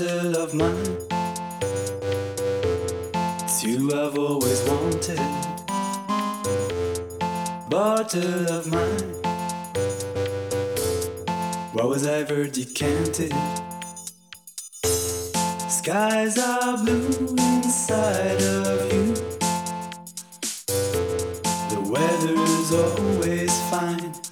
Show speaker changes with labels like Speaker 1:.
Speaker 1: bottle of mine. It's you I've always wanted. Bottle of mine. What was I ever decanted? Skies are blue inside of you. The weather is always fine.